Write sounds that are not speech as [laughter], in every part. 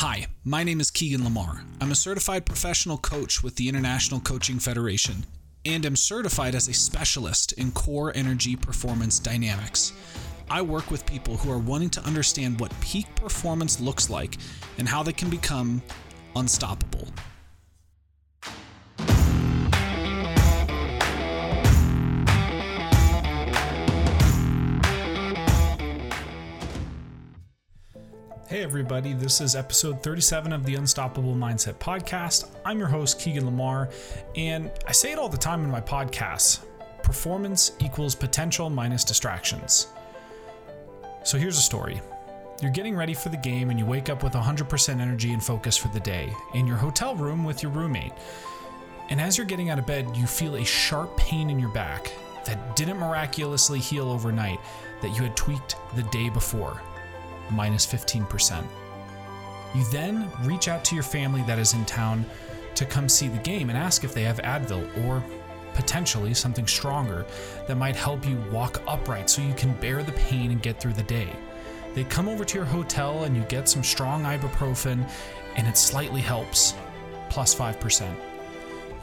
Hi, my name is Keegan Lamar. I'm a certified professional coach with the International Coaching Federation and am certified as a specialist in core energy performance dynamics. I work with people who are wanting to understand what peak performance looks like and how they can become unstoppable. Hey, everybody, this is episode 37 of the Unstoppable Mindset Podcast. I'm your host, Keegan Lamar, and I say it all the time in my podcasts performance equals potential minus distractions. So here's a story. You're getting ready for the game and you wake up with 100% energy and focus for the day in your hotel room with your roommate. And as you're getting out of bed, you feel a sharp pain in your back that didn't miraculously heal overnight, that you had tweaked the day before minus 15%. You then reach out to your family that is in town to come see the game and ask if they have Advil or potentially something stronger that might help you walk upright so you can bear the pain and get through the day. They come over to your hotel and you get some strong ibuprofen and it slightly helps, plus 5%.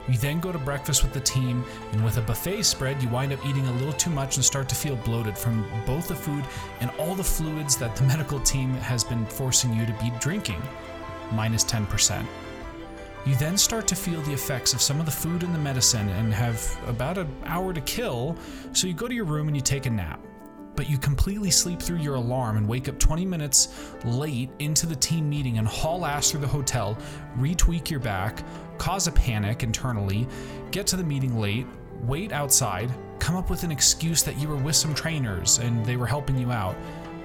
You then go to breakfast with the team, and with a buffet spread, you wind up eating a little too much and start to feel bloated from both the food and all the fluids that the [laughs] medical team has been forcing you to be drinking, minus 10%. You then start to feel the effects of some of the food and the medicine and have about an hour to kill, so you go to your room and you take a nap but you completely sleep through your alarm and wake up 20 minutes late into the team meeting and haul ass through the hotel, retweak your back, cause a panic internally, get to the meeting late, wait outside, come up with an excuse that you were with some trainers and they were helping you out.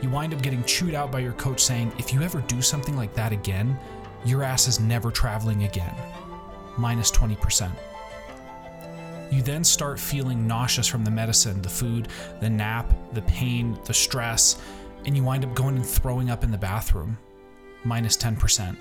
You wind up getting chewed out by your coach saying, if you ever do something like that again, your ass is never traveling again. Minus 20%. You then start feeling nauseous from the medicine, the food, the nap, the pain, the stress, and you wind up going and throwing up in the bathroom. Minus 10%.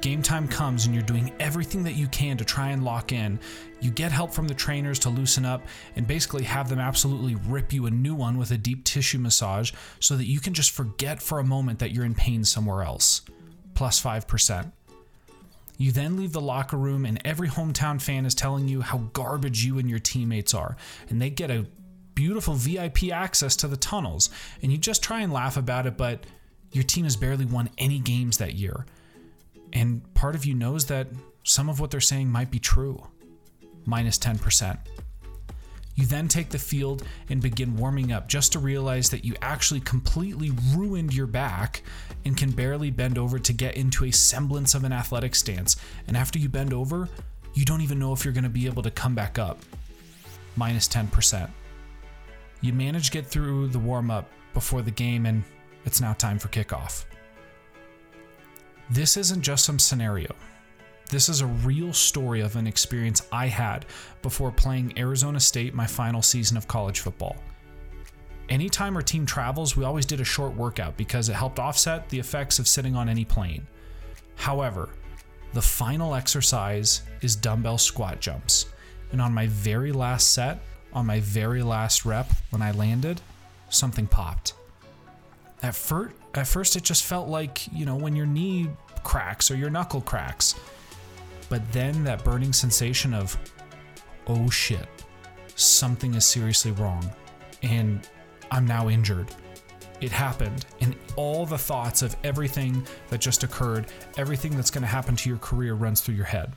Game time comes and you're doing everything that you can to try and lock in. You get help from the trainers to loosen up and basically have them absolutely rip you a new one with a deep tissue massage so that you can just forget for a moment that you're in pain somewhere else. Plus 5%. You then leave the locker room, and every hometown fan is telling you how garbage you and your teammates are, and they get a beautiful VIP access to the tunnels. And you just try and laugh about it, but your team has barely won any games that year. And part of you knows that some of what they're saying might be true. Minus 10%. You then take the field and begin warming up just to realize that you actually completely ruined your back and can barely bend over to get into a semblance of an athletic stance. And after you bend over, you don't even know if you're going to be able to come back up. Minus 10%. You manage to get through the warm up before the game, and it's now time for kickoff. This isn't just some scenario. This is a real story of an experience I had before playing Arizona State my final season of college football. Anytime our team travels, we always did a short workout because it helped offset the effects of sitting on any plane. However, the final exercise is dumbbell squat jumps. And on my very last set, on my very last rep, when I landed, something popped. At first, at first it just felt like, you know, when your knee cracks or your knuckle cracks. But then that burning sensation of, oh shit, something is seriously wrong, and I'm now injured. It happened, and all the thoughts of everything that just occurred, everything that's going to happen to your career runs through your head.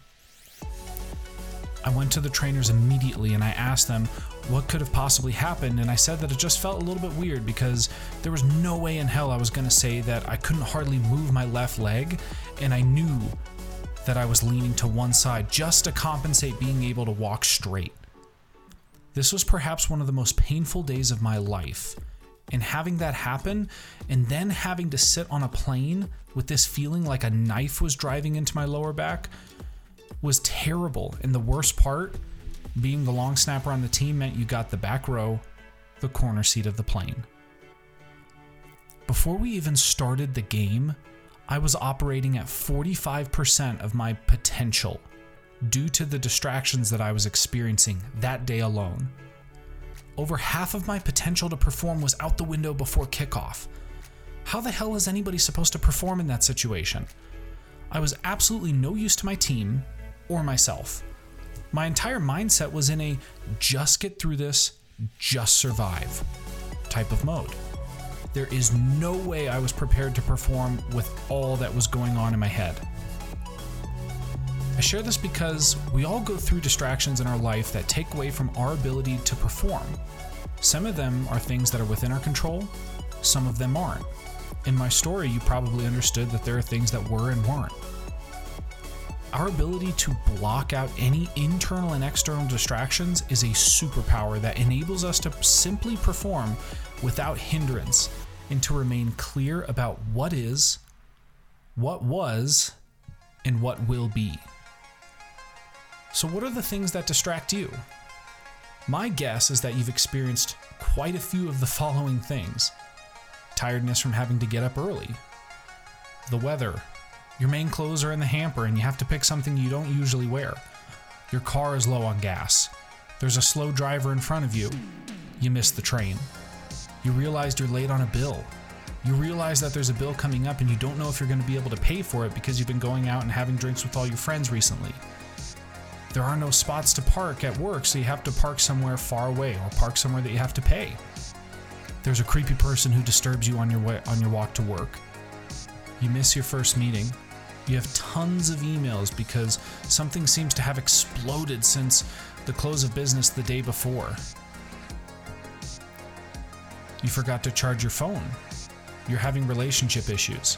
I went to the trainers immediately and I asked them what could have possibly happened, and I said that it just felt a little bit weird because there was no way in hell I was going to say that I couldn't hardly move my left leg, and I knew that I was leaning to one side just to compensate being able to walk straight. This was perhaps one of the most painful days of my life. And having that happen, and then having to sit on a plane with this feeling like a knife was driving into my lower back, was terrible. And the worst part, being the long snapper on the team, meant you got the back row, the corner seat of the plane. Before we even started the game, I was operating at 45% of my potential due to the distractions that I was experiencing that day alone. Over half of my potential to perform was out the window before kickoff. How the hell is anybody supposed to perform in that situation? I was absolutely no use to my team or myself. My entire mindset was in a just get through this, just survive type of mode. There is no way I was prepared to perform with all that was going on in my head. I share this because we all go through distractions in our life that take away from our ability to perform. Some of them are things that are within our control, some of them aren't. In my story, you probably understood that there are things that were and weren't. Our ability to block out any internal and external distractions is a superpower that enables us to simply perform without hindrance and to remain clear about what is, what was, and what will be. So, what are the things that distract you? My guess is that you've experienced quite a few of the following things. Tiredness from having to get up early, the weather, your main clothes are in the hamper and you have to pick something you don't usually wear, your car is low on gas, there's a slow driver in front of you, you miss the train, you realized you're late on a bill. You realize that there's a bill coming up and you don't know if you're going to be able to pay for it because you've been going out and having drinks with all your friends recently there are no spots to park at work, so you have to park somewhere far away or park somewhere that you have to pay. There's a creepy person who disturbs you on your way, on your walk to work. You miss your first meeting. You have tons of emails because something seems to have exploded since the close of business the day before. You forgot to charge your phone. You're having relationship issues.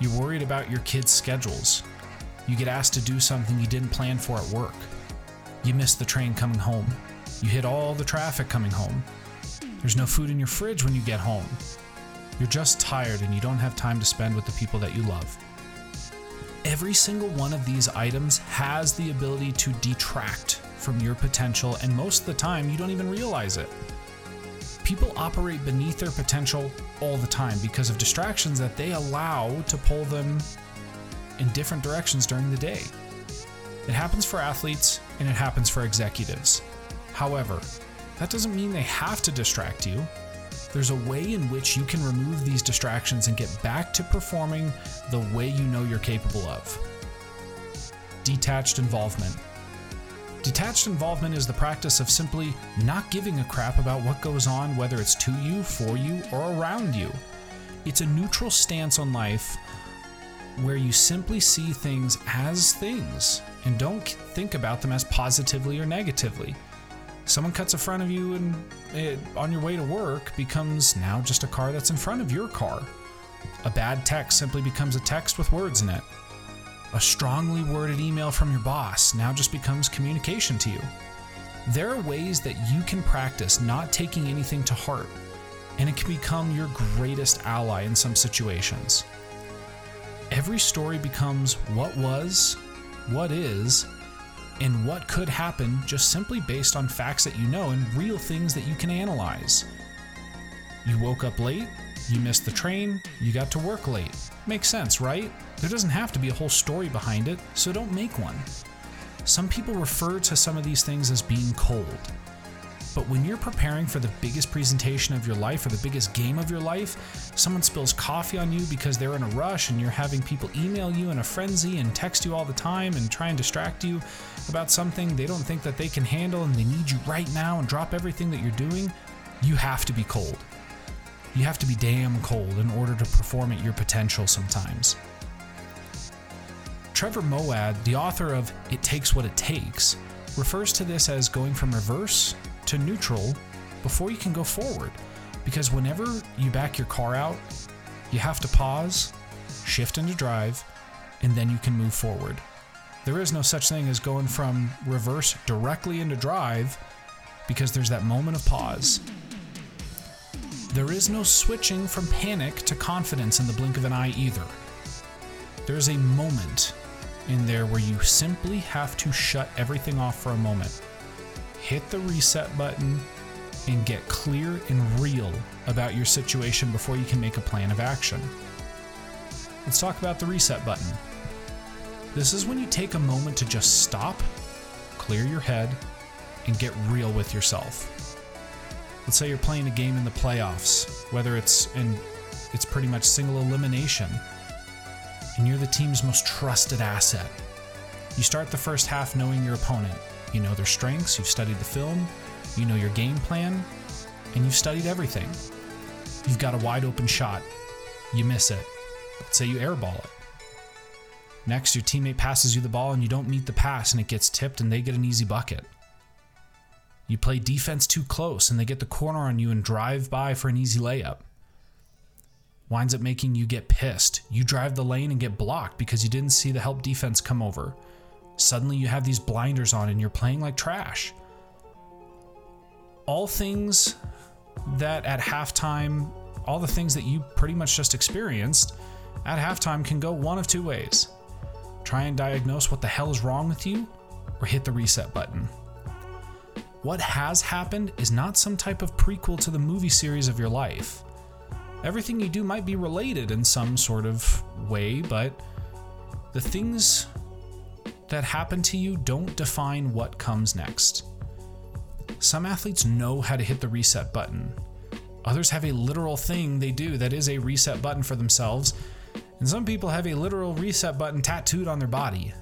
You're worried about your kids' schedules. You get asked to do something you didn't plan for at work. You miss the train coming home. You hit all the traffic coming home. There's no food in your fridge when you get home. You're just tired and you don't have time to spend with the people that you love. Every single one of these items has the ability to detract from your potential, and most of the time, you don't even realize it. People operate beneath their potential all the time because of distractions that they allow to pull them in different directions during the day. It happens for athletes and it happens for executives. However, that doesn't mean they have to distract you. There's a way in which you can remove these distractions and get back to performing the way you know you're capable of. Detached involvement. Detached involvement is the practice of simply not giving a crap about what goes on, whether it's to you, for you, or around you. It's a neutral stance on life where you simply see things as things and don't think about them as positively or negatively. Someone cuts in front of you and it, on your way to work becomes now just a car that's in front of your car. A bad text simply becomes a text with words in it. A strongly worded email from your boss now just becomes communication to you. There are ways that you can practice not taking anything to heart, and it can become your greatest ally in some situations every story becomes what was, what is, and what could happen just simply based on facts that you know and real things that you can analyze. You woke up late, you missed the train, you got to work late. Makes sense, right? There doesn't have to be a whole story behind it, so don't make one. Some people refer to some of these things as being cold. But when you're preparing for the biggest presentation of your life or the biggest game of your life, someone spills coffee on you because they're in a rush and you're having people email you in a frenzy and text you all the time and try and distract you about something they don't think that they can handle and they need you right now and drop everything that you're doing, you have to be cold. You have to be damn cold in order to perform at your potential sometimes. Trevor Moawad, the author of It Takes What It Takes, refers to this as going from reverse to neutral before you can go forward. Because whenever you back your car out, you have to pause, shift into drive, and then you can move forward. There is no such thing as going from reverse directly into drive because there's that moment of pause. There is no switching from panic to confidence in the blink of an eye either. There's a moment in there where you simply have to shut everything off for a moment hit the reset button and get clear and real about your situation before you can make a plan of action. Let's talk about the reset button. This is when you take a moment to just stop, clear your head, and get real with yourself. Let's say you're playing a game in the playoffs, whether it's in it's pretty much single elimination. And you're the team's most trusted asset. You start the first half knowing your opponent. You know their strengths, you've studied the film, you know your game plan, and you've studied everything. You've got a wide open shot. You miss it. Let's say you airball it. Next, your teammate passes you the ball and you don't meet the pass and it gets tipped and they get an easy bucket. You play defense too close and they get the corner on you and drive by for an easy layup. Winds up making you get pissed. You drive the lane and get blocked because you didn't see the help defense come over. Suddenly you have these blinders on and you're playing like trash. All things that at halftime, all the things that you pretty much just experienced at halftime can go one of two ways. Try and diagnose what the hell is wrong with you, or hit the reset button. What has happened is not some type of prequel to the movie series of your life. Everything you do might be related in some sort of way, but the things that happen to you don't define what comes next. Some athletes know how to hit the reset button. Others have a literal thing they do that is a reset button for themselves, and some people have a literal reset button tattooed on their body.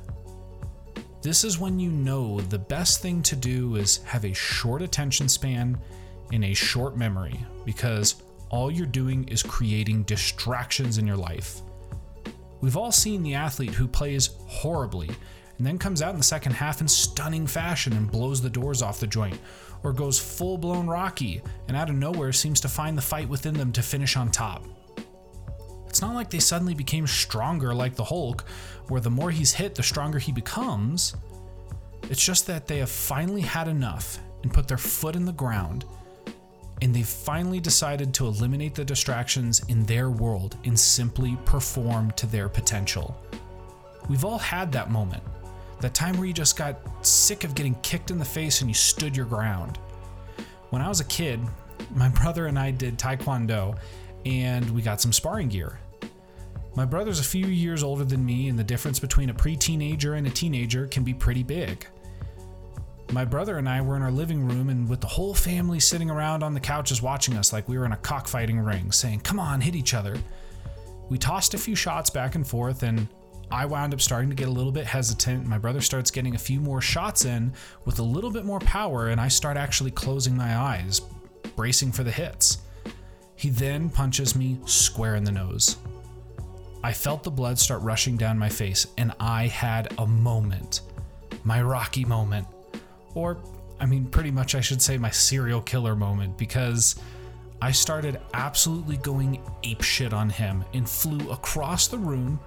This is when you know the best thing to do is have a short attention span and a short memory because all you're doing is creating distractions in your life. We've all seen the athlete who plays horribly and then comes out in the second half in stunning fashion and blows the doors off the joint, or goes full blown Rocky and out of nowhere seems to find the fight within them to finish on top. It's not like they suddenly became stronger like the Hulk, where the more he's hit, the stronger he becomes. It's just that they have finally had enough and put their foot in the ground, and they've finally decided to eliminate the distractions in their world and simply perform to their potential. We've all had that moment. That time where you just got sick of getting kicked in the face and you stood your ground. When I was a kid, my [laughs] brother and I did Taekwondo and we got some sparring gear. My brother's a few years older than me, and the difference between a pre teenager and a teenager can be pretty big. My brother and I were in our living room, and with the whole family sitting around on the couches watching us like we were in a cockfighting ring, saying, Come on, hit each other. We tossed a few shots back and forth, and I wound up starting to get a little bit hesitant. My brother starts getting a few more shots in with a little bit more power, and I start actually closing my eyes, bracing for the hits. He then punches me square in the nose. I felt the blood start rushing down my face, and I had a moment. My Rocky moment. Or, I mean, pretty much I should say my serial killer moment, because I started absolutely going apeshit on him and flew across the room,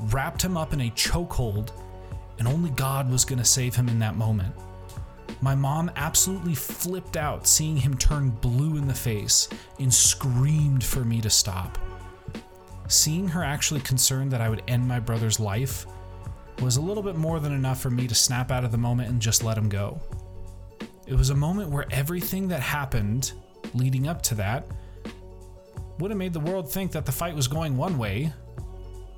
wrapped him up in a chokehold, and only God was going to save him in that moment. My mom absolutely flipped out seeing him turn blue in the face and screamed for me to stop. Seeing her actually concerned that I would end my brother's life was a little bit more than enough for me to snap out of the moment and just let him go. It was a moment where everything that happened leading up to that would have made the world think that the fight was going one way,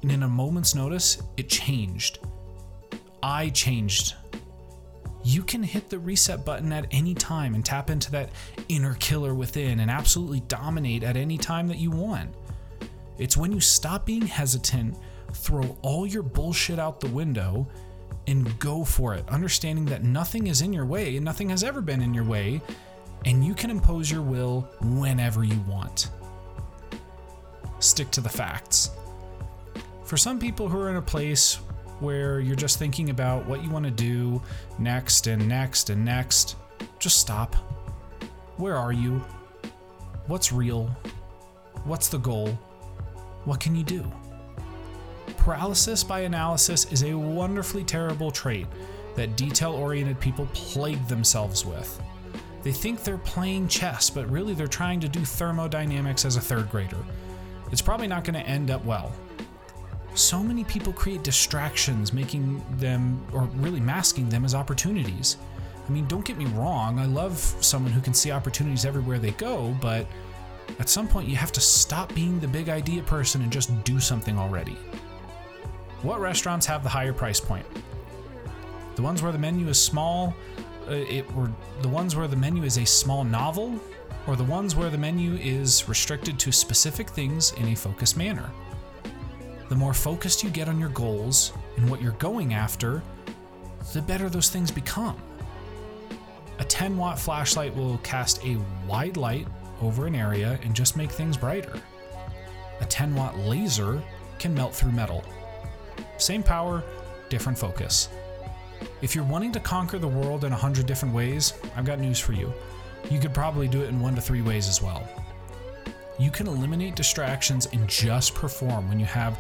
and in a moment's notice, it changed. I changed. You can hit the reset button at any time and tap into that inner killer within and absolutely dominate at any time that you want. It's when you stop being hesitant, throw all your bullshit out the window, and go for it, understanding that nothing is in your way and nothing has ever been in your way, and you can impose your will whenever you want. Stick to the facts. For some people who are in a place where you're just thinking about what you want to do next and next and next, just stop. Where are you? What's real? What's the goal? What can you do? Paralysis by analysis is a wonderfully terrible trait that detail oriented people plague themselves with. They think they're playing chess, but really they're trying to do thermodynamics as a third grader. It's probably not going to end up well. So many people create distractions, making them, or really masking them as opportunities. I mean, don't get me wrong, I love someone who can see opportunities everywhere they go, but at some point, you have to stop being the big idea person and just do something already. What restaurants have the higher price point? The ones where the menu is small, uh, it, or the ones where the menu is a small novel, or the ones where the menu is restricted to specific things in a focused manner. The more focused you get on your goals and what you're going after, the better those things become. A 10 watt flashlight will cast a wide light over an area and just make things brighter. A 10 watt laser can melt through metal. Same power, different focus. If you're wanting to conquer the world in a hundred different ways, I've got news for you. You could probably do it in one to three ways as well. You can eliminate distractions and just perform when you have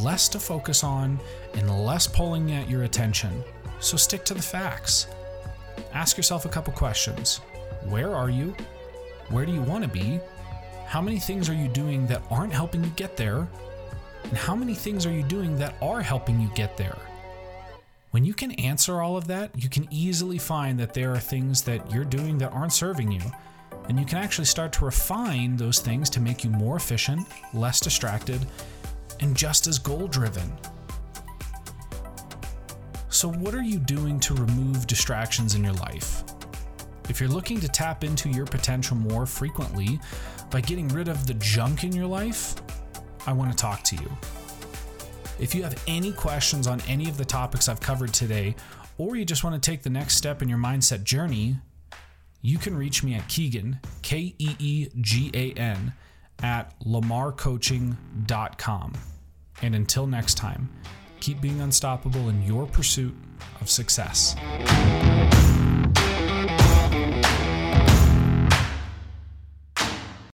less to focus on and less pulling at your attention. So stick to the facts. Ask yourself a couple questions Where are you? Where do you want to be? How many things are you doing that aren't helping you get there? And how many things are you doing that are helping you get there? When you can answer all of that, you can easily find that there are things that you're doing that aren't serving you. And you can actually start to refine those things to make you more efficient, less distracted, and just as goal driven. So, what are you doing to remove distractions in your life? If you're looking to tap into your potential more frequently by getting rid of the junk in your life, I want to talk to you. If you have any questions on any of the topics I've covered today, or you just want to take the next step in your mindset journey, you can reach me at Keegan, K E E G A N, at lamarcoaching.com. And until next time, keep being unstoppable in your pursuit of success.